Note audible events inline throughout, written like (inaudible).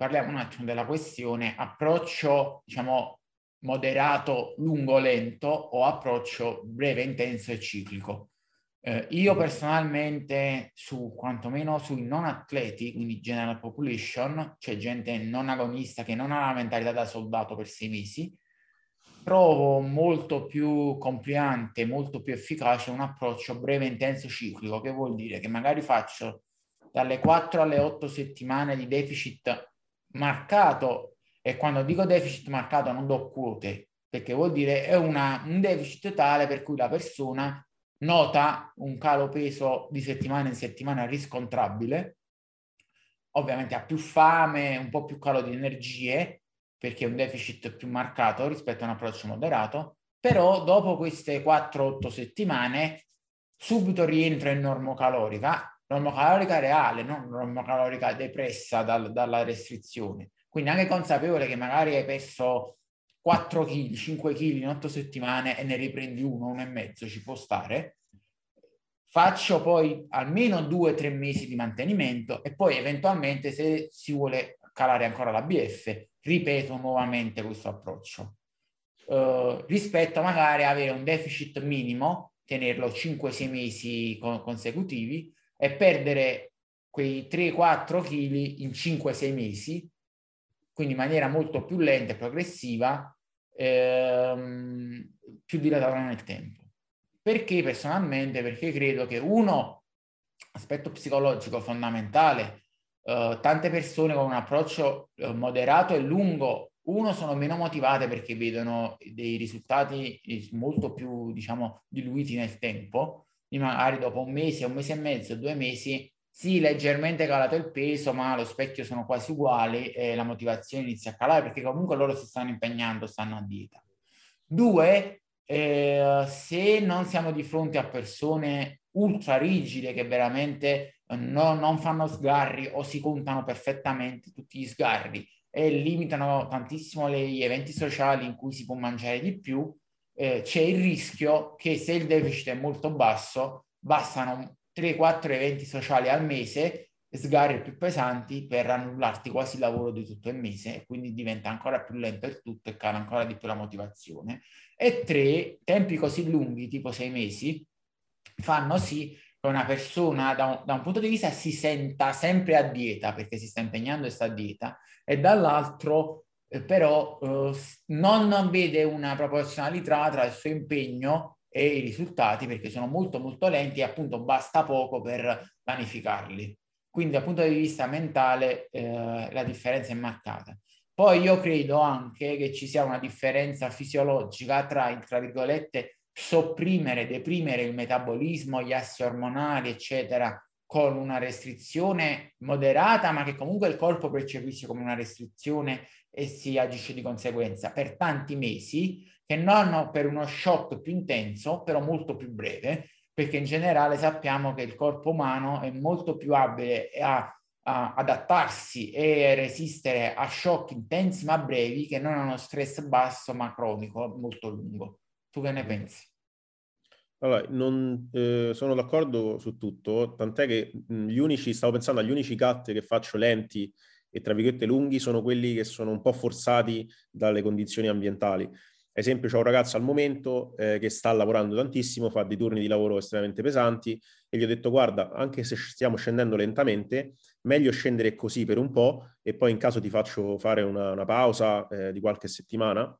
parliamo un attimo della questione approccio, diciamo, moderato, lungo, lento o approccio breve, intenso e ciclico. Eh, io personalmente, su quantomeno sui non atleti, quindi general population, cioè gente non agonista che non ha la mentalità da soldato per sei mesi, trovo molto più compliante, molto più efficace un approccio breve, intenso, ciclico, che vuol dire che magari faccio dalle 4 alle 8 settimane di deficit marcato e quando dico deficit marcato non do quote, perché vuol dire è una, un deficit tale per cui la persona nota un calo peso di settimana in settimana riscontrabile, ovviamente ha più fame, un po' più calo di energie, perché è un deficit più marcato rispetto a un approccio moderato, però dopo queste 4-8 settimane subito rientra in normocalorica, normocalorica reale, non normocalorica depressa dal, dalla restrizione. Quindi anche consapevole che magari hai perso 4 kg, 5 kg in 8 settimane e ne riprendi uno, uno e mezzo, ci può stare. Faccio poi almeno 2-3 mesi di mantenimento e poi eventualmente se si vuole calare ancora la BF, ripeto nuovamente questo approccio. Uh, rispetto a magari avere un deficit minimo, tenerlo 5-6 mesi con- consecutivi e perdere quei 3-4 kg in 5-6 mesi, quindi in maniera molto più lenta e progressiva, ehm, più dilatata nel tempo. Perché personalmente? Perché credo che uno aspetto psicologico fondamentale Uh, tante persone con un approccio uh, moderato e lungo, uno, sono meno motivate perché vedono dei risultati molto più, diciamo, diluiti nel tempo, magari dopo un mese, un mese e mezzo, due mesi, sì, leggermente calato il peso, ma allo specchio sono quasi uguali e la motivazione inizia a calare perché comunque loro si stanno impegnando, stanno a dieta. Due, eh, se non siamo di fronte a persone ultra rigide che veramente no, non fanno sgarri o si contano perfettamente tutti gli sgarri e limitano tantissimo gli eventi sociali in cui si può mangiare di più, eh, c'è il rischio che se il deficit è molto basso, bastano 3-4 eventi sociali al mese, sgarri più pesanti per annullarti quasi il lavoro di tutto il mese quindi diventa ancora più lento il tutto e cala ancora di più la motivazione. E tre, tempi così lunghi, tipo sei mesi, fanno sì una persona da un, da un, punto di vista si senta sempre a dieta perché si sta impegnando e sta a dieta e dall'altro però eh, non vede una proporzionalità tra il suo impegno e i risultati perché sono molto molto lenti e appunto basta poco per pianificarli. Quindi dal punto di vista mentale eh, la differenza è marcata. Poi io credo anche che ci sia una differenza fisiologica tra, tra virgolette, sopprimere, deprimere il metabolismo, gli assi ormonali, eccetera, con una restrizione moderata, ma che comunque il corpo percepisce come una restrizione e si agisce di conseguenza per tanti mesi, che non per uno shock più intenso, però molto più breve, perché in generale sappiamo che il corpo umano è molto più abile a, a adattarsi e resistere a shock intensi ma brevi che non a uno stress basso ma cronico molto lungo. Tu che ne pensi? Allora, non, eh, sono d'accordo su tutto, tant'è che gli unici, stavo pensando agli unici cut che faccio lenti e tra virgolette lunghi sono quelli che sono un po' forzati dalle condizioni ambientali. Ad esempio, c'è un ragazzo al momento eh, che sta lavorando tantissimo, fa dei turni di lavoro estremamente pesanti e gli ho detto guarda, anche se stiamo scendendo lentamente, meglio scendere così per un po' e poi in caso ti faccio fare una, una pausa eh, di qualche settimana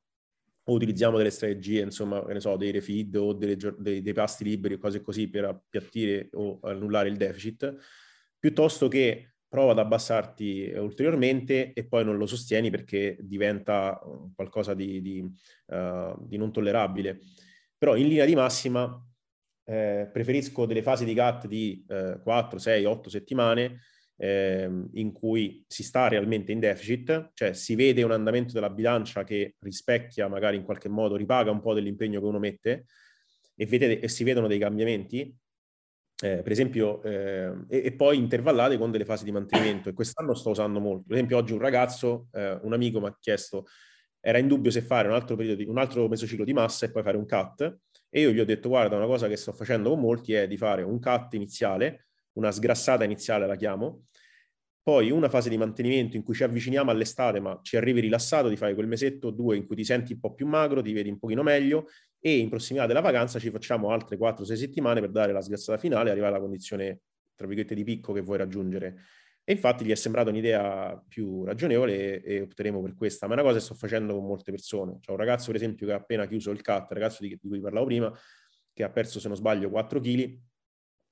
o utilizziamo delle strategie, insomma, che ne so, dei refeed o delle, dei, dei pasti liberi o cose così per appiattire o annullare il deficit, piuttosto che prova ad abbassarti ulteriormente e poi non lo sostieni perché diventa qualcosa di, di, uh, di non tollerabile. Però in linea di massima eh, preferisco delle fasi di GAT di eh, 4, 6, 8 settimane ehm, in cui si sta realmente in deficit, cioè si vede un andamento della bilancia che rispecchia magari in qualche modo, ripaga un po' dell'impegno che uno mette e, vede, e si vedono dei cambiamenti, eh, per esempio, eh, e, e, poi intervallate con delle fasi di mantenimento. E quest'anno sto usando molto. Per esempio, oggi un ragazzo, eh, un amico mi ha chiesto, era in dubbio se fare un altro, periodo di, un altro mesociclo di massa e poi fare un cut. E io gli ho detto, guarda, una cosa che sto facendo con molti è di fare un cut iniziale, una sgrassata iniziale la chiamo, poi una fase di mantenimento in cui ci avviciniamo all'estate, ma ci arrivi rilassato, ti fai quel mesetto o due in cui ti senti un po' più magro, ti vedi un pochino meglio e in prossimità della vacanza ci facciamo altre 4-6 settimane per dare la sgazzata finale e arrivare alla condizione, tra virgolette, di picco che vuoi raggiungere. E infatti gli è sembrata un'idea più ragionevole e, e opteremo per questa. Ma è una cosa che sto facendo con molte persone. C'è un ragazzo, per esempio, che ha appena chiuso il CAT, ragazzo di, di cui parlavo prima, che ha perso, se non sbaglio, 4 kg,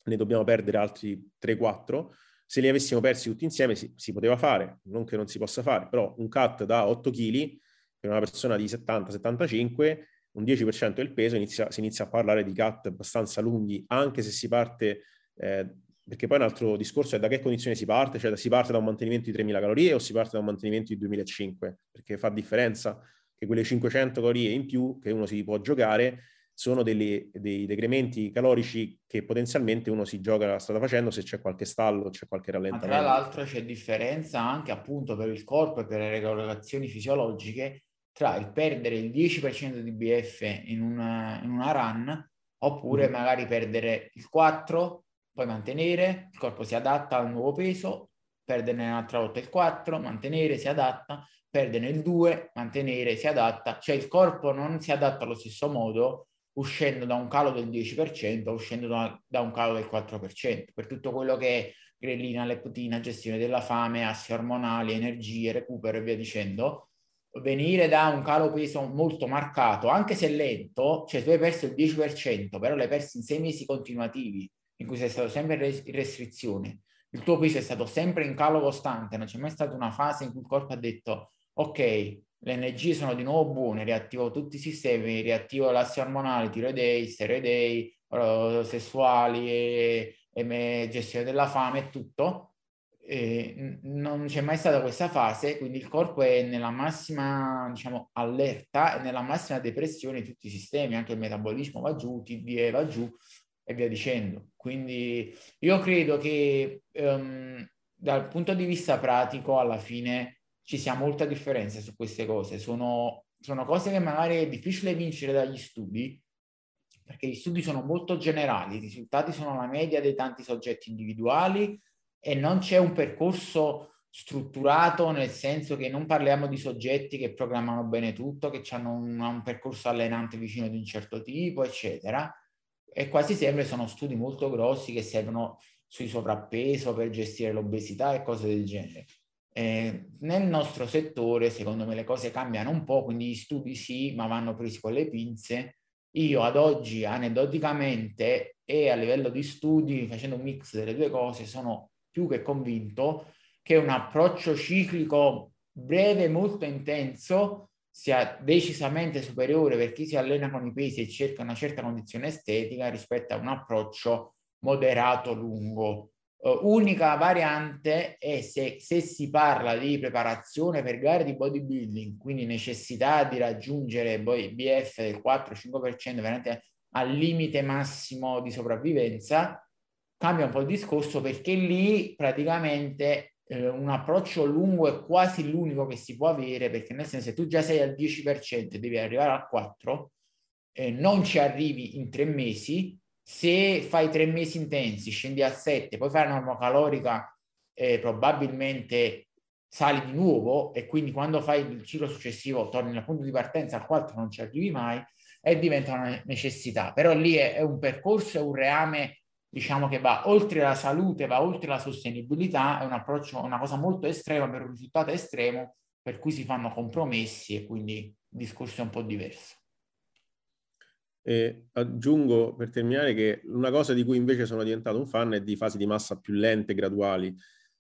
ne dobbiamo perdere altri 3-4 se li avessimo persi tutti insieme si, si, poteva fare, non che non si possa fare, però un cut da 8 kg per una persona di 70-75, un 10% del peso, inizia, si inizia a parlare di cut abbastanza lunghi, anche se si parte, eh, perché poi un altro discorso è da che condizione si parte, cioè si parte da un mantenimento di 3.000 calorie o si parte da un mantenimento di 2.500, perché fa differenza che quelle 500 calorie in più che uno si può giocare sono delle, dei decrementi calorici che potenzialmente uno si gioca la strada facendo se c'è qualche stallo, c'è qualche rallentamento. Ma tra l'altro c'è differenza anche appunto per il corpo e per le regolazioni fisiologiche tra il perdere il 10% di BF in una, in una run oppure mm. magari perdere il 4, poi mantenere, il corpo si adatta al nuovo peso, perderne un'altra volta il 4, mantenere, si adatta, perderne il 2, mantenere, si adatta, cioè il corpo non si adatta allo stesso modo uscendo da un calo del 10%, uscendo da, da un calo del 4%, per tutto quello che è grellina, leptina, gestione della fame, assi ormonali, energie, recupero e via dicendo, venire da un calo peso molto marcato, anche se lento, cioè tu hai perso il 10%, però l'hai perso in sei mesi continuativi, in cui sei stato sempre in restrizione, il tuo peso è stato sempre in calo costante, non c'è mai stata una fase in cui il corpo ha detto ok, le energie sono di nuovo buone, riattivo tutti i sistemi, riattivo l'assi ormonali, tiroidei, steroidei, sessuali e, e, gestione della fame e tutto. E non c'è mai stata questa fase, quindi il corpo è nella massima diciamo, allerta e nella massima depressione di tutti i sistemi, anche il metabolismo va giù, TDE va giù e via dicendo. Quindi io credo che um, dal punto di vista pratico alla fine ci sia molta differenza su queste cose. Sono, sono cose che magari è difficile vincere dagli studi, perché gli studi sono molto generali, i risultati sono la media dei tanti soggetti individuali e non c'è un percorso strutturato nel senso che non parliamo di soggetti che programmano bene tutto, che hanno un, un percorso allenante vicino di un certo tipo, eccetera. E quasi sempre sono studi molto grossi che servono sui sovrappeso per gestire l'obesità e cose del genere. Eh, nel nostro settore, secondo me, le cose cambiano un po', quindi gli studi sì, ma vanno presi con le pinze. Io ad oggi, aneddoticamente e a livello di studi, facendo un mix delle due cose, sono più che convinto che un approccio ciclico breve, molto intenso, sia decisamente superiore per chi si allena con i pesi e cerca una certa condizione estetica rispetto a un approccio moderato, lungo. Uh, unica variante è se, se, si parla di preparazione per gare di bodybuilding, quindi necessità di raggiungere BF del 4-5% veramente al limite massimo di sopravvivenza, cambia un po' il discorso perché lì praticamente eh, un approccio lungo è quasi l'unico che si può avere perché nel senso se tu già sei al 10% e devi arrivare al 4%, eh, non ci arrivi in tre mesi, se fai tre mesi intensi, scendi a 7, poi fai la norma calorica, eh, probabilmente sali di nuovo e quindi quando fai il ciclo successivo torni al punto di partenza al 4 non ci arrivi mai e diventa una necessità. Però lì è, è un percorso, è un reame diciamo che va oltre la salute, va oltre la sostenibilità, è un approccio, una cosa molto estrema per un risultato estremo per cui si fanno compromessi e quindi il discorso è un po' diverso. E aggiungo per terminare che una cosa di cui invece sono diventato un fan è di fasi di massa più lente, graduali,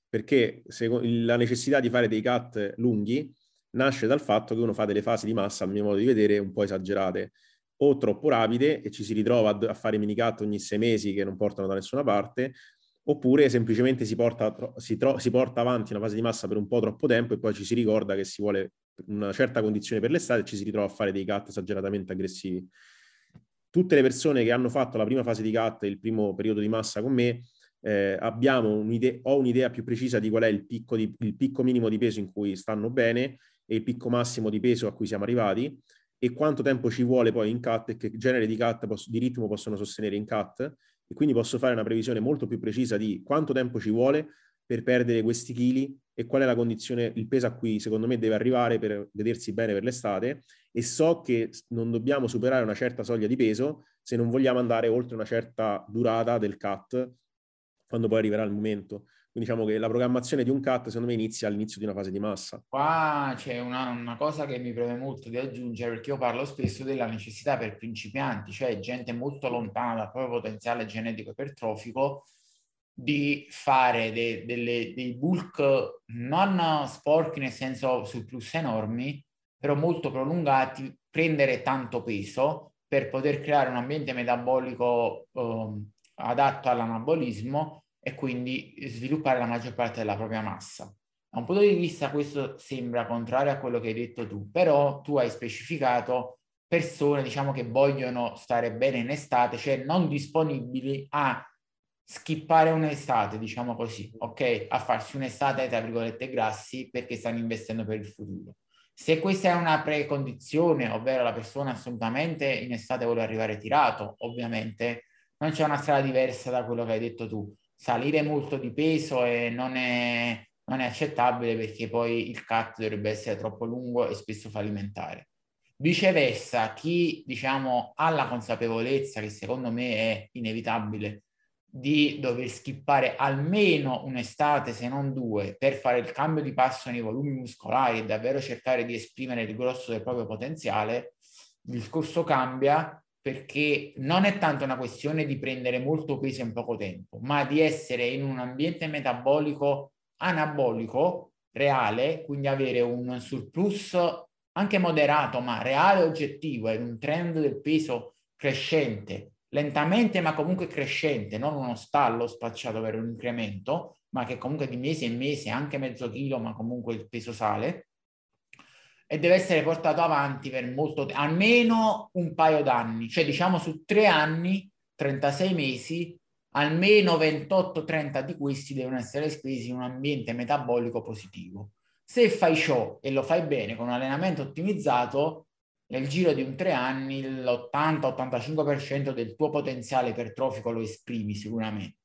perché la necessità di fare dei cut lunghi nasce dal fatto che uno fa delle fasi di massa, a mio modo di vedere, un po' esagerate o troppo rapide e ci si ritrova a, fare mini cut ogni sei mesi che non portano da nessuna parte, oppure semplicemente si porta, si, tro- si porta avanti una fase di massa per un po' troppo tempo e poi ci si ricorda che si vuole una certa condizione per l'estate e ci si ritrova a fare dei cut esageratamente aggressivi tutte le persone che hanno fatto la prima fase di CAT, il primo periodo di massa con me, eh, un'idea, ho un'idea più precisa di qual è il picco, di, il picco minimo di peso in cui stanno bene e il picco massimo di peso a cui siamo arrivati e quanto tempo ci vuole poi in CAT e che genere di CAT posso, di ritmo possono sostenere in CAT e quindi posso fare una previsione molto più precisa di quanto tempo ci vuole per perdere questi chili e qual è la condizione, il peso a cui secondo me deve arrivare per vedersi bene per l'estate e so che non dobbiamo superare una certa soglia di peso se non vogliamo andare oltre una certa durata del cut quando poi arriverà il momento. Quindi diciamo che la programmazione di un cut secondo me inizia all'inizio di una fase di massa. Qua c'è una, una, cosa che mi preme molto di aggiungere perché io parlo spesso della necessità per principianti, cioè gente molto lontana dal proprio potenziale genetico ipertrofico, di fare de, delle, dei bulk non sporchi nel senso surplus enormi, però molto prolungati, prendere tanto peso per poter creare un ambiente metabolico eh, adatto all'anabolismo e quindi sviluppare la maggior parte della propria massa. Da un punto di vista questo sembra contrario a quello che hai detto tu, però tu hai specificato persone diciamo che vogliono stare bene in estate, cioè non disponibili a skippare un'estate, diciamo così, ok? A farsi un'estate, tra virgolette, grassi perché stanno investendo per il futuro. Se questa è una precondizione, ovvero la persona assolutamente in estate vuole arrivare tirato, ovviamente non c'è una strada diversa da quello che hai detto tu. Salire molto di peso e non è, non è accettabile perché poi il cut dovrebbe essere troppo lungo e spesso fallimentare. Viceversa, chi diciamo ha la consapevolezza che secondo me è inevitabile di dover skippare almeno un'estate, se non due, per fare il cambio di passo nei volumi muscolari e davvero cercare di esprimere il grosso del proprio potenziale, il discorso cambia perché non è tanto una questione di prendere molto peso in poco tempo, ma di essere in un ambiente metabolico anabolico reale, quindi avere un surplus anche moderato, ma reale oggettivo e un trend del peso crescente lentamente ma comunque crescente, non uno stallo spacciato per un incremento, ma che comunque di mese in mese, anche mezzo chilo, ma comunque il peso sale, e deve essere portato avanti per molto tempo, almeno un paio d'anni, cioè diciamo su tre anni, 36 mesi, almeno 28-30 di questi devono essere spesi in un ambiente metabolico positivo. Se fai ciò e lo fai bene con un allenamento ottimizzato, nel giro di un tre anni l'80-85% del tuo potenziale ipertrofico lo esprimi sicuramente.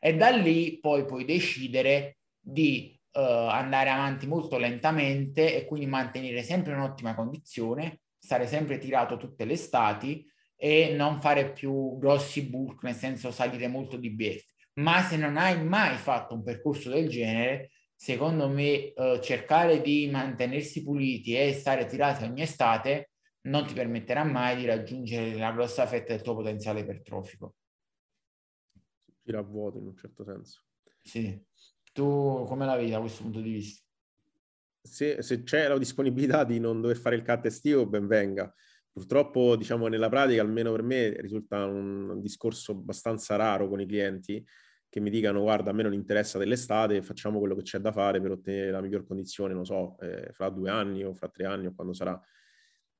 E da lì poi puoi decidere di uh, andare avanti molto lentamente e quindi mantenere sempre un'ottima condizione, stare sempre tirato tutte le estati e non fare più grossi bulk, nel senso salire molto di BF. Ma se non hai mai fatto un percorso del genere, secondo me uh, cercare di mantenersi puliti e stare tirati ogni estate non ti permetterà mai di raggiungere la grossa fetta del tuo potenziale ipertrofico. Gira a vuoto in un certo senso. Sì. Tu come la vedi da questo punto di vista? Se, se c'è la disponibilità di non dover fare il cut estivo, ben venga. Purtroppo, diciamo, nella pratica, almeno per me, risulta un discorso abbastanza raro con i clienti che mi dicano guarda, a me non interessa dell'estate, facciamo quello che c'è da fare per ottenere la miglior condizione, non so, eh, fra due anni o fra tre anni o quando sarà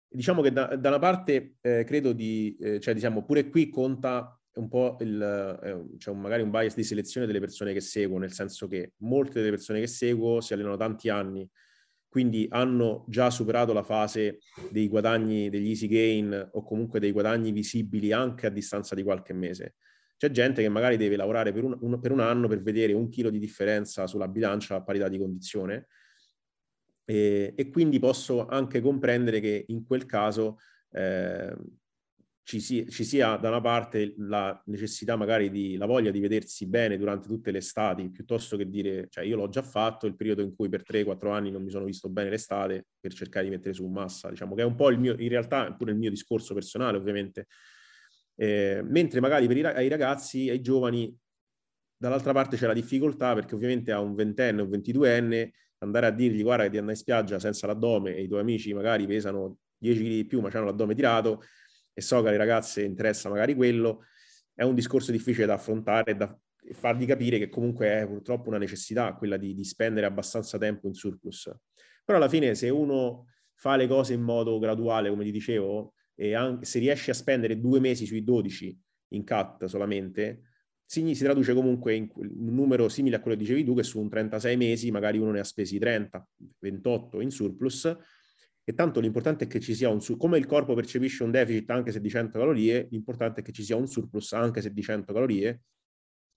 diciamo che da, da una parte eh, credo di, eh, cioè diciamo pure qui conta un po' il, eh, cioè magari un bias di selezione delle persone che seguo, nel senso che molte delle persone che seguo si allenano tanti anni, quindi hanno già superato la fase dei guadagni, degli easy gain o comunque dei guadagni visibili anche a distanza di qualche mese. C'è gente che magari deve lavorare per un, un, per un anno per vedere un chilo di differenza sulla bilancia a parità di condizione e, e quindi posso anche comprendere che in quel caso eh, ci, si, ci, sia da una parte la necessità magari di la voglia di vedersi bene durante tutte le estati, piuttosto che dire, cioè io l'ho già fatto, il periodo in cui per 3-4 anni non mi sono visto bene l'estate per cercare di mettere su massa, diciamo che è un po' il mio, in realtà pure il mio discorso personale ovviamente, eh, mentre magari per i, ai ragazzi, ai giovani, dall'altra parte c'è la difficoltà perché ovviamente a un ventenne o un ventiduenne andare a dirgli guarda che ti andai in spiaggia senza l'addome e i tuoi amici magari pesano 10 kg di più ma hanno l'addome tirato e so che alle ragazze interessa magari quello, è un discorso difficile da affrontare e da fargli capire che comunque è purtroppo una necessità quella di, di spendere abbastanza tempo in surplus. Però alla fine se uno fa le cose in modo graduale, come ti dicevo, e anche, se riesce a spendere due mesi sui 12 in cut solamente, si, si traduce comunque in un numero simile a quello che dicevi tu, che su un 36 mesi magari uno ne ha spesi 30, 28 in surplus, e tanto l'importante è che ci sia un surplus, come il corpo percepisce un deficit anche se di 100 calorie, l'importante è che ci sia un surplus anche se di 100 calorie,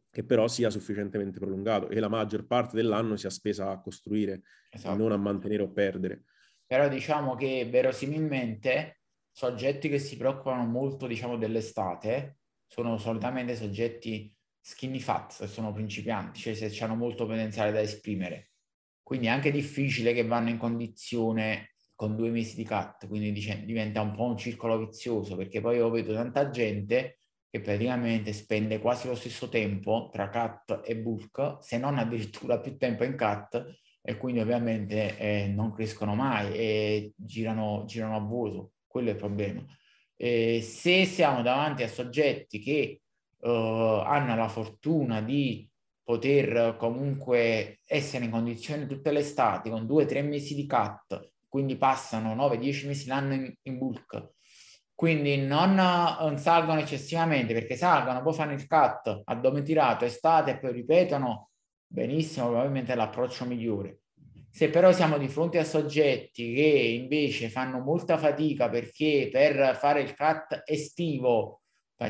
che però sia sufficientemente prolungato e la maggior parte dell'anno sia spesa a costruire, esatto. non a mantenere o perdere. Però diciamo che verosimilmente soggetti che si preoccupano molto, diciamo, dell'estate sono solitamente soggetti skinny fat, se sono principianti, cioè se hanno molto potenziale da esprimere. Quindi è anche difficile che vanno in condizione con due mesi di cut, quindi diventa un po' un circolo vizioso, perché poi io vedo tanta gente che praticamente spende quasi lo stesso tempo tra cut e bulk, se non addirittura più tempo in cut, e quindi ovviamente eh, non crescono mai e girano, girano a vuoto. Quello è il problema. E se siamo davanti a soggetti che uh, hanno la fortuna di poter comunque essere in condizioni tutte le estati con due o tre mesi di cut, quindi passano 9-10 mesi l'anno in, in bulk, quindi non, non, salgono eccessivamente perché salgono, poi fanno il cut, addome tirato, estate e poi ripetono, benissimo, probabilmente è l'approccio migliore. Se però siamo di fronte a soggetti che invece fanno molta fatica perché per fare il cut estivo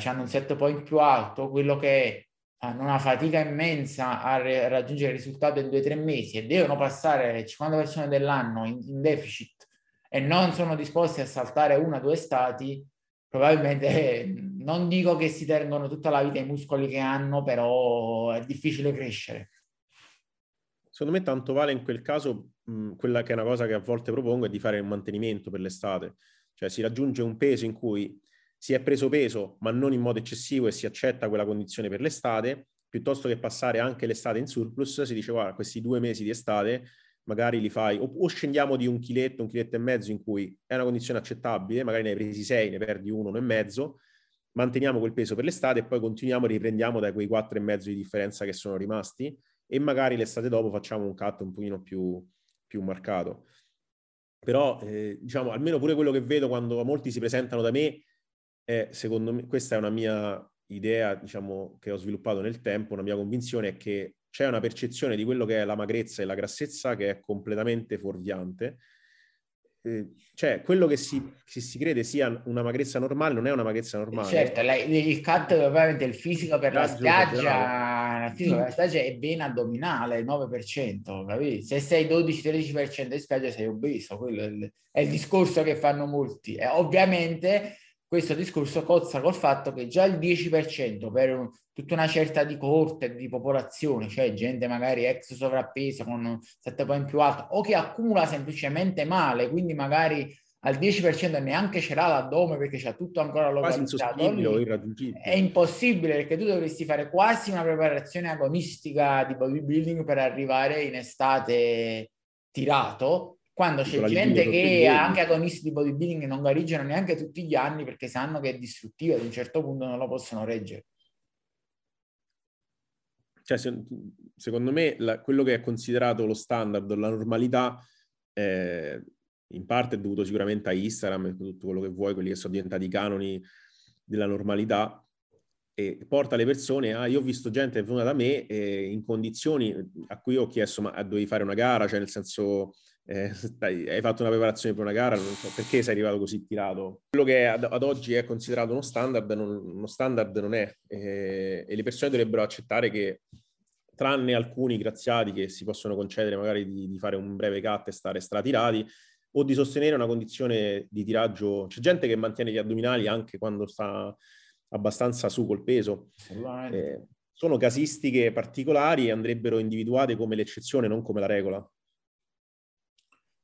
hanno un set point più alto, quello che hanno una fatica immensa a raggiungere il risultato in due o tre mesi e devono passare il 50% dell'anno in, in deficit e non sono disposti a saltare una o due stati, probabilmente (laughs) non dico che si tengono tutta la vita i muscoli che hanno, però è difficile crescere. Secondo me tanto vale in quel caso mh, quella che è una cosa che a volte propongo è di fare un mantenimento per l'estate, cioè si raggiunge un peso in cui si è preso peso ma non in modo eccessivo e si accetta quella condizione per l'estate, piuttosto che passare anche l'estate in surplus, si dice guarda questi due mesi di estate magari li fai, o, o, scendiamo di un chiletto, un chiletto e mezzo in cui è una condizione accettabile, magari ne hai presi sei, ne perdi uno, uno e mezzo, manteniamo quel peso per l'estate e poi continuiamo, riprendiamo da quei quattro e mezzo di differenza che sono rimasti e magari l'estate dopo facciamo un cut un pochino più, più marcato. Però, eh, diciamo, almeno pure quello che vedo quando molti si presentano da me, è, secondo me, questa è una mia idea, diciamo, che ho sviluppato nel tempo, una mia convinzione è che c'è una percezione di quello che è la magrezza e la grassezza che è completamente fuorviante. Eh, cioè, quello che si, che si, crede sia una magrezza normale non è una magrezza normale. Certo, la, il cut ovviamente il fisico per la spiaggia, il fisico per la spiaggia è ben addominale, il 9%, capito? Se sei 12-13% di spiaggia sei obeso, quello è il, è il discorso che fanno molti. E ovviamente questo discorso cozza col fatto che già il 10% per un, tutta una certa di coorte di popolazione, cioè gente magari ex sovrappesa con 7 point più alto o che accumula semplicemente male, quindi magari al 10% neanche ce l'ha l'addome perché c'ha tutto ancora localizzato. È impossibile perché tu dovresti fare quasi una preparazione agonistica di bodybuilding per arrivare in estate tirato quando c'è gente che ha anche agonisti di bodybuilding non gareggiano neanche tutti gli anni perché sanno che è distruttivo ad un certo punto non lo possono reggere. Cioè, se, secondo me la, quello che è considerato lo standard, la normalità, eh, in parte è dovuto sicuramente a Instagram e tutto quello che vuoi, quelli che sono diventati i canoni della normalità, e porta le persone a... Io ho visto gente venuta da me eh, in condizioni a cui ho chiesto ma dovevi fare una gara, cioè nel senso eh, (laughs) dai, hai fatto una preparazione per una gara, non so perché sei arrivato così tirato. Quello che ad, ad oggi è considerato uno standard, non, uno standard non è, eh, e le persone dovrebbero accettare che, tranne alcuni graziati che si possono concedere magari di, di fare un breve cut e stare stratirati, o di sostenere una condizione di tiraggio. C'è gente che mantiene gli addominali anche quando sta abbastanza su col peso. Eh, sono casistiche particolari e andrebbero individuate come l'eccezione, non come la regola.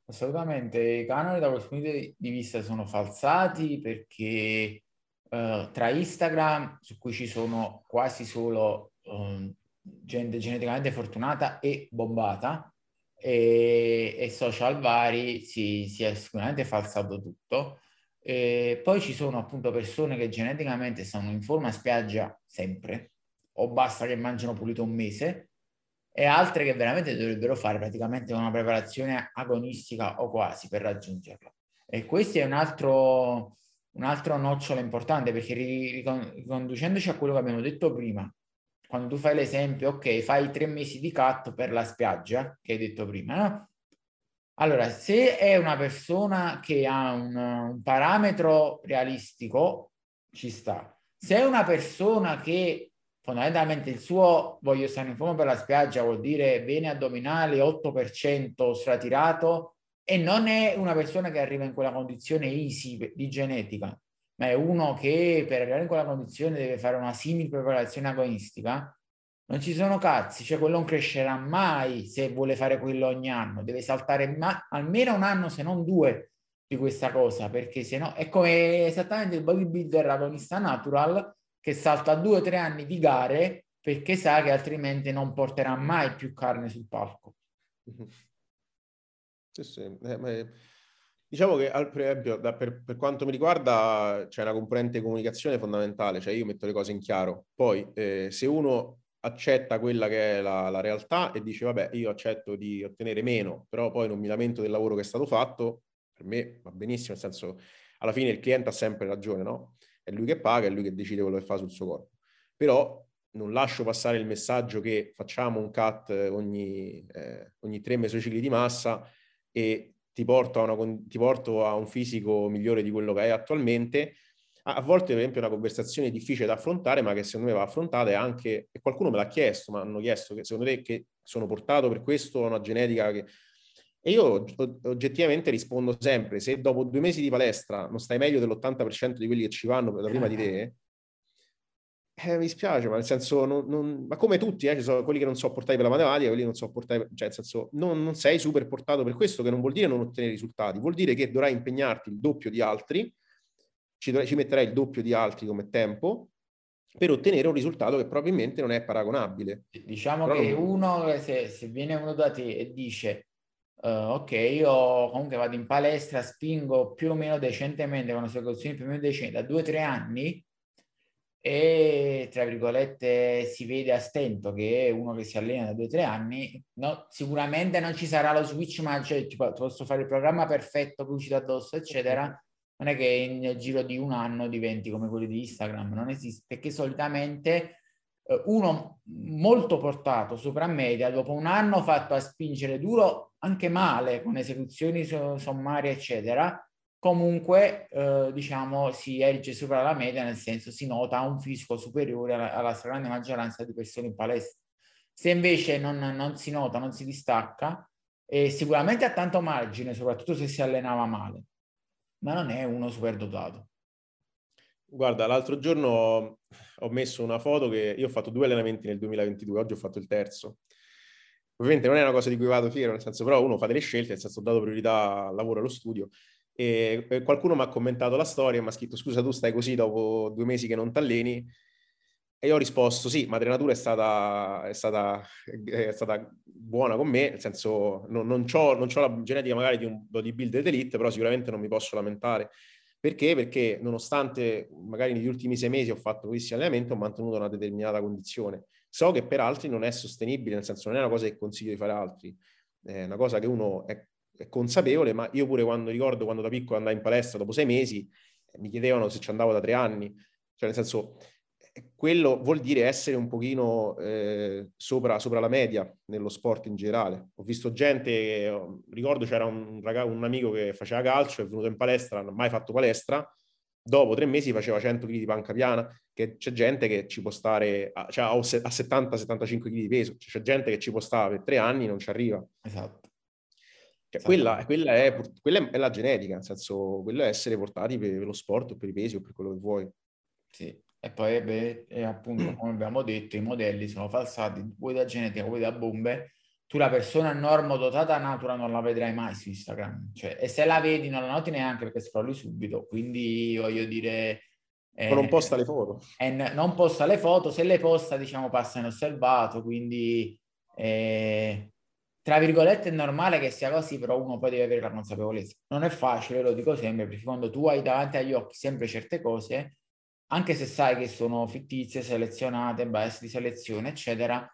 Assolutamente, i canoni da questo punto di vista sono falsati perché uh, tra Instagram, su cui ci sono quasi solo um, gente geneticamente fortunata e bombata, e, e social vari si, si, è sicuramente falsato tutto. E poi ci sono appunto persone che geneticamente sono in forma spiaggia sempre, o basta che mangiano pulito un mese, e altre che veramente dovrebbero fare praticamente una preparazione agonistica o quasi per raggiungerlo. E questo è un altro, un altro nocciolo importante perché riconducendoci a quello che abbiamo detto prima, quando tu fai l'esempio, ok, fai tre mesi di cut per la spiaggia, che hai detto prima, no? Allora, se è una persona che ha un, un parametro realistico, ci sta. Se è una persona che fondamentalmente il suo voglio stare in forma per la spiaggia vuol dire bene addominali 8% stratirato e non è una persona che arriva in quella condizione easy di genetica, ma è uno che per arrivare in quella condizione deve fare una simile preparazione agonistica, non ci sono cazzi, cioè quello non crescerà mai se vuole fare quello ogni anno, deve saltare ma- almeno un anno se non due di questa cosa, perché se no è come esattamente il bodybuilder agonista natural che salta due o tre anni di gare perché sa che altrimenti non porterà mai più carne sul palco. Sì, sì. Eh, diciamo che esempio da, per, per, quanto mi riguarda c'è una componente comunicazione fondamentale, cioè io metto le cose in chiaro. Poi eh, se uno accetta quella che è la, la, realtà e dice vabbè io accetto di ottenere meno, però poi non mi lamento del lavoro che è stato fatto, per me va benissimo, nel senso alla fine il cliente ha sempre ragione, no? È lui che paga, è lui che decide quello che fa sul suo corpo. Però non lascio passare il messaggio che facciamo un cut ogni, eh, ogni tre mesocicli di massa e ti porto, una, ti porto, a un fisico migliore di quello che hai attualmente. A, volte, per esempio, è una conversazione difficile da affrontare, ma che secondo me va affrontata anche, e qualcuno me l'ha chiesto, ma hanno chiesto che secondo te che sono portato per questo a una genetica che e io oggettivamente rispondo sempre, se dopo due mesi di palestra non stai meglio dell'80% di quelli che ci vanno da prima di te, eh, mi spiace, ma nel senso, non, non, ma come tutti, eh, ci sono quelli che non so portare per la matematica, quelli che non so portare, cioè nel senso, non, non, sei super portato per questo, che non vuol dire non ottenere risultati, vuol dire che dovrai impegnarti il doppio di altri, ci, dovrai, ci metterai il doppio di altri come tempo, per ottenere un risultato che probabilmente non è paragonabile. Diciamo Però che uno, se, se viene uno da te e dice Uh, ok, io comunque vado in palestra, spingo più o meno decentemente con esecuzioni più o meno decenti da due o tre anni e tra virgolette si vede a stento che uno che si allena da due o tre anni, no, sicuramente non ci sarà lo switch, ma cioè, tipo, posso fare il programma perfetto, lucido addosso, eccetera. Non è che nel giro di un anno diventi come quelli di Instagram, non esiste, perché solitamente uno molto portato sopra media, dopo un anno fatto a spingere duro, anche male, con esecuzioni sommarie, eccetera, comunque eh, diciamo si erge sopra la media, nel senso si nota un fisico superiore alla, alla stragrande maggioranza di persone in palestra. Se invece non, non si nota, non si distacca, eh, sicuramente ha tanto margine, soprattutto se si allenava male, ma non è uno superdotato. Guarda, l'altro giorno ho messo una foto che io ho fatto due allenamenti nel 2022, oggi ho fatto il terzo. Ovviamente non è una cosa di cui vado fiero, nel senso però uno fa delle scelte, nel senso ho dato priorità al lavoro e allo studio. E qualcuno mi ha commentato la storia, mi ha scritto scusa tu stai così dopo due mesi che non ti alleni e io ho risposto sì, Madre Natura è stata, è stata, è stata buona con me, nel senso non, non ho la genetica magari di un bodybuilder d'elite, però sicuramente non mi posso lamentare perché? Perché nonostante magari negli ultimi sei mesi ho fatto questi allenamenti, ho mantenuto una determinata condizione. So che per altri non è sostenibile, nel senso non è una cosa che consiglio di fare altri, è una cosa che uno è, è consapevole, ma io pure quando ricordo quando da piccolo andai in palestra dopo sei mesi, mi chiedevano se ci andavo da tre anni, cioè nel senso quello vuol dire essere un pochino eh, sopra, sopra, la media nello sport in generale. Ho visto gente, ricordo c'era un, ragazzo, un amico che faceva calcio, è venuto in palestra, non ha mai fatto palestra, dopo tre mesi faceva 100 kg di panca piana, che c'è gente che ci può stare a, cioè a 70-75 kg di peso, c'è gente che ci può stare per tre anni e non ci arriva. Esatto. Cioè, quella, quella, è, quella, è, la genetica, nel senso, quello è essere portati per, per lo sport o per i pesi o per quello che vuoi. Sì, e poi beh, e appunto, come abbiamo detto, i modelli sono falsati, vuoi da genetica, vuoi da bombe. Tu la persona normodotata natura non la vedrai mai su Instagram. Cioè, e se la vedi non la noti neanche perché scrolli subito. Quindi voglio dire... Eh, non posta le foto. Eh, non posta le foto, se le posta diciamo passa inosservato, quindi... Eh, tra virgolette è normale che sia così, però uno poi deve avere la consapevolezza. Non è facile, lo dico sempre, perché quando tu hai davanti agli occhi sempre certe cose, anche se sai che sono fittizie, selezionate, bias di selezione, eccetera,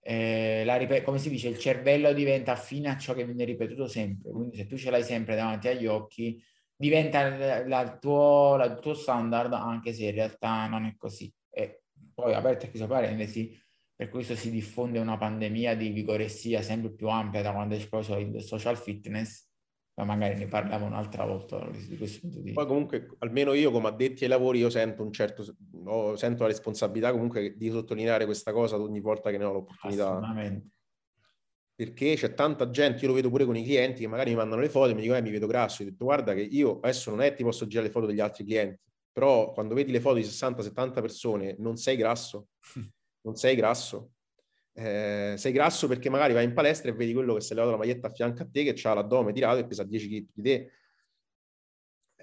eh, ripet- come si dice, il cervello diventa affine a ciò che viene ripetuto sempre. Quindi se tu ce l'hai sempre davanti agli occhi, diventa il tuo, tuo standard, anche se in realtà non è così. E poi, aperta e chiusa parentesi, per questo si diffonde una pandemia di vigoressia sempre più ampia da quando è esploso il social fitness, ma magari ne parliamo un'altra volta di questo punto di Poi comunque, almeno io come addetti ai lavori, io sento un certo, ho, sento la responsabilità comunque di sottolineare questa cosa ogni volta che ne ho l'opportunità. Assolutamente. Perché c'è tanta gente, io lo vedo pure con i clienti che magari mi mandano le foto e mi dicono, eh, mi vedo grasso. Io ho detto, guarda che io adesso non è ti posso girare le foto degli altri clienti, però quando vedi le foto di 60-70 persone non sei grasso, (laughs) non sei grasso. Eh, sei grasso perché magari vai in palestra e vedi quello che si è levato la maglietta a fianco a te, che ha l'addome tirato e pesa 10 kg di te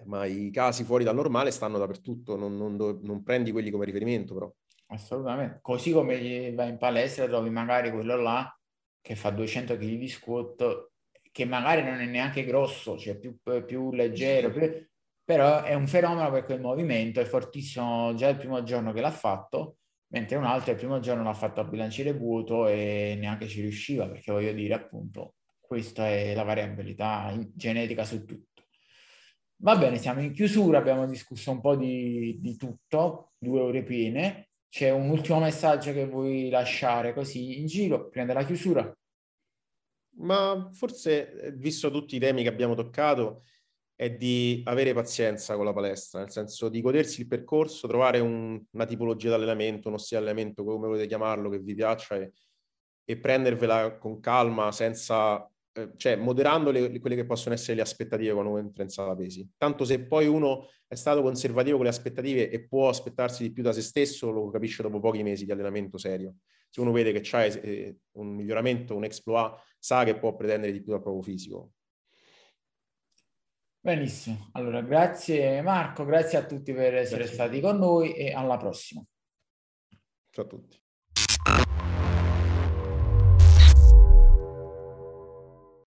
ma i casi fuori dal normale stanno dappertutto, non, non, non prendi quelli come riferimento però. Assolutamente, così come vai in palestra trovi magari quello là che fa 200 kg di squat, che magari non è neanche grosso, cioè più, più leggero, più... però è un fenomeno per quel movimento, è fortissimo già il primo giorno che l'ha fatto, mentre un altro il primo giorno l'ha fatto a bilanciere vuoto e neanche ci riusciva, perché voglio dire appunto, questa è la variabilità genetica su tutto. Va bene, siamo in chiusura, abbiamo discusso un po' di, di tutto, due ore piene. C'è un ultimo messaggio che vuoi lasciare così in giro prima della chiusura? Ma forse, eh, visto tutti i temi che abbiamo toccato, è di avere pazienza con la palestra, nel senso di godersi il percorso, trovare un, una tipologia di allenamento, uno stile di allenamento, come volete chiamarlo, che vi piaccia e, e prendervela con calma, senza eh, cioè moderando le, quelle che possono essere le aspettative quando entra in sala pesi. Tanto se poi uno è stato conservativo con le aspettative e può aspettarsi di più da se stesso, lo capisce dopo pochi mesi di allenamento serio. Se uno vede che c'è eh, un miglioramento, un exploit, sa che può pretendere di più dal proprio fisico. Benissimo, allora grazie Marco, grazie a tutti per essere grazie. stati con noi e alla prossima. Ciao a tutti.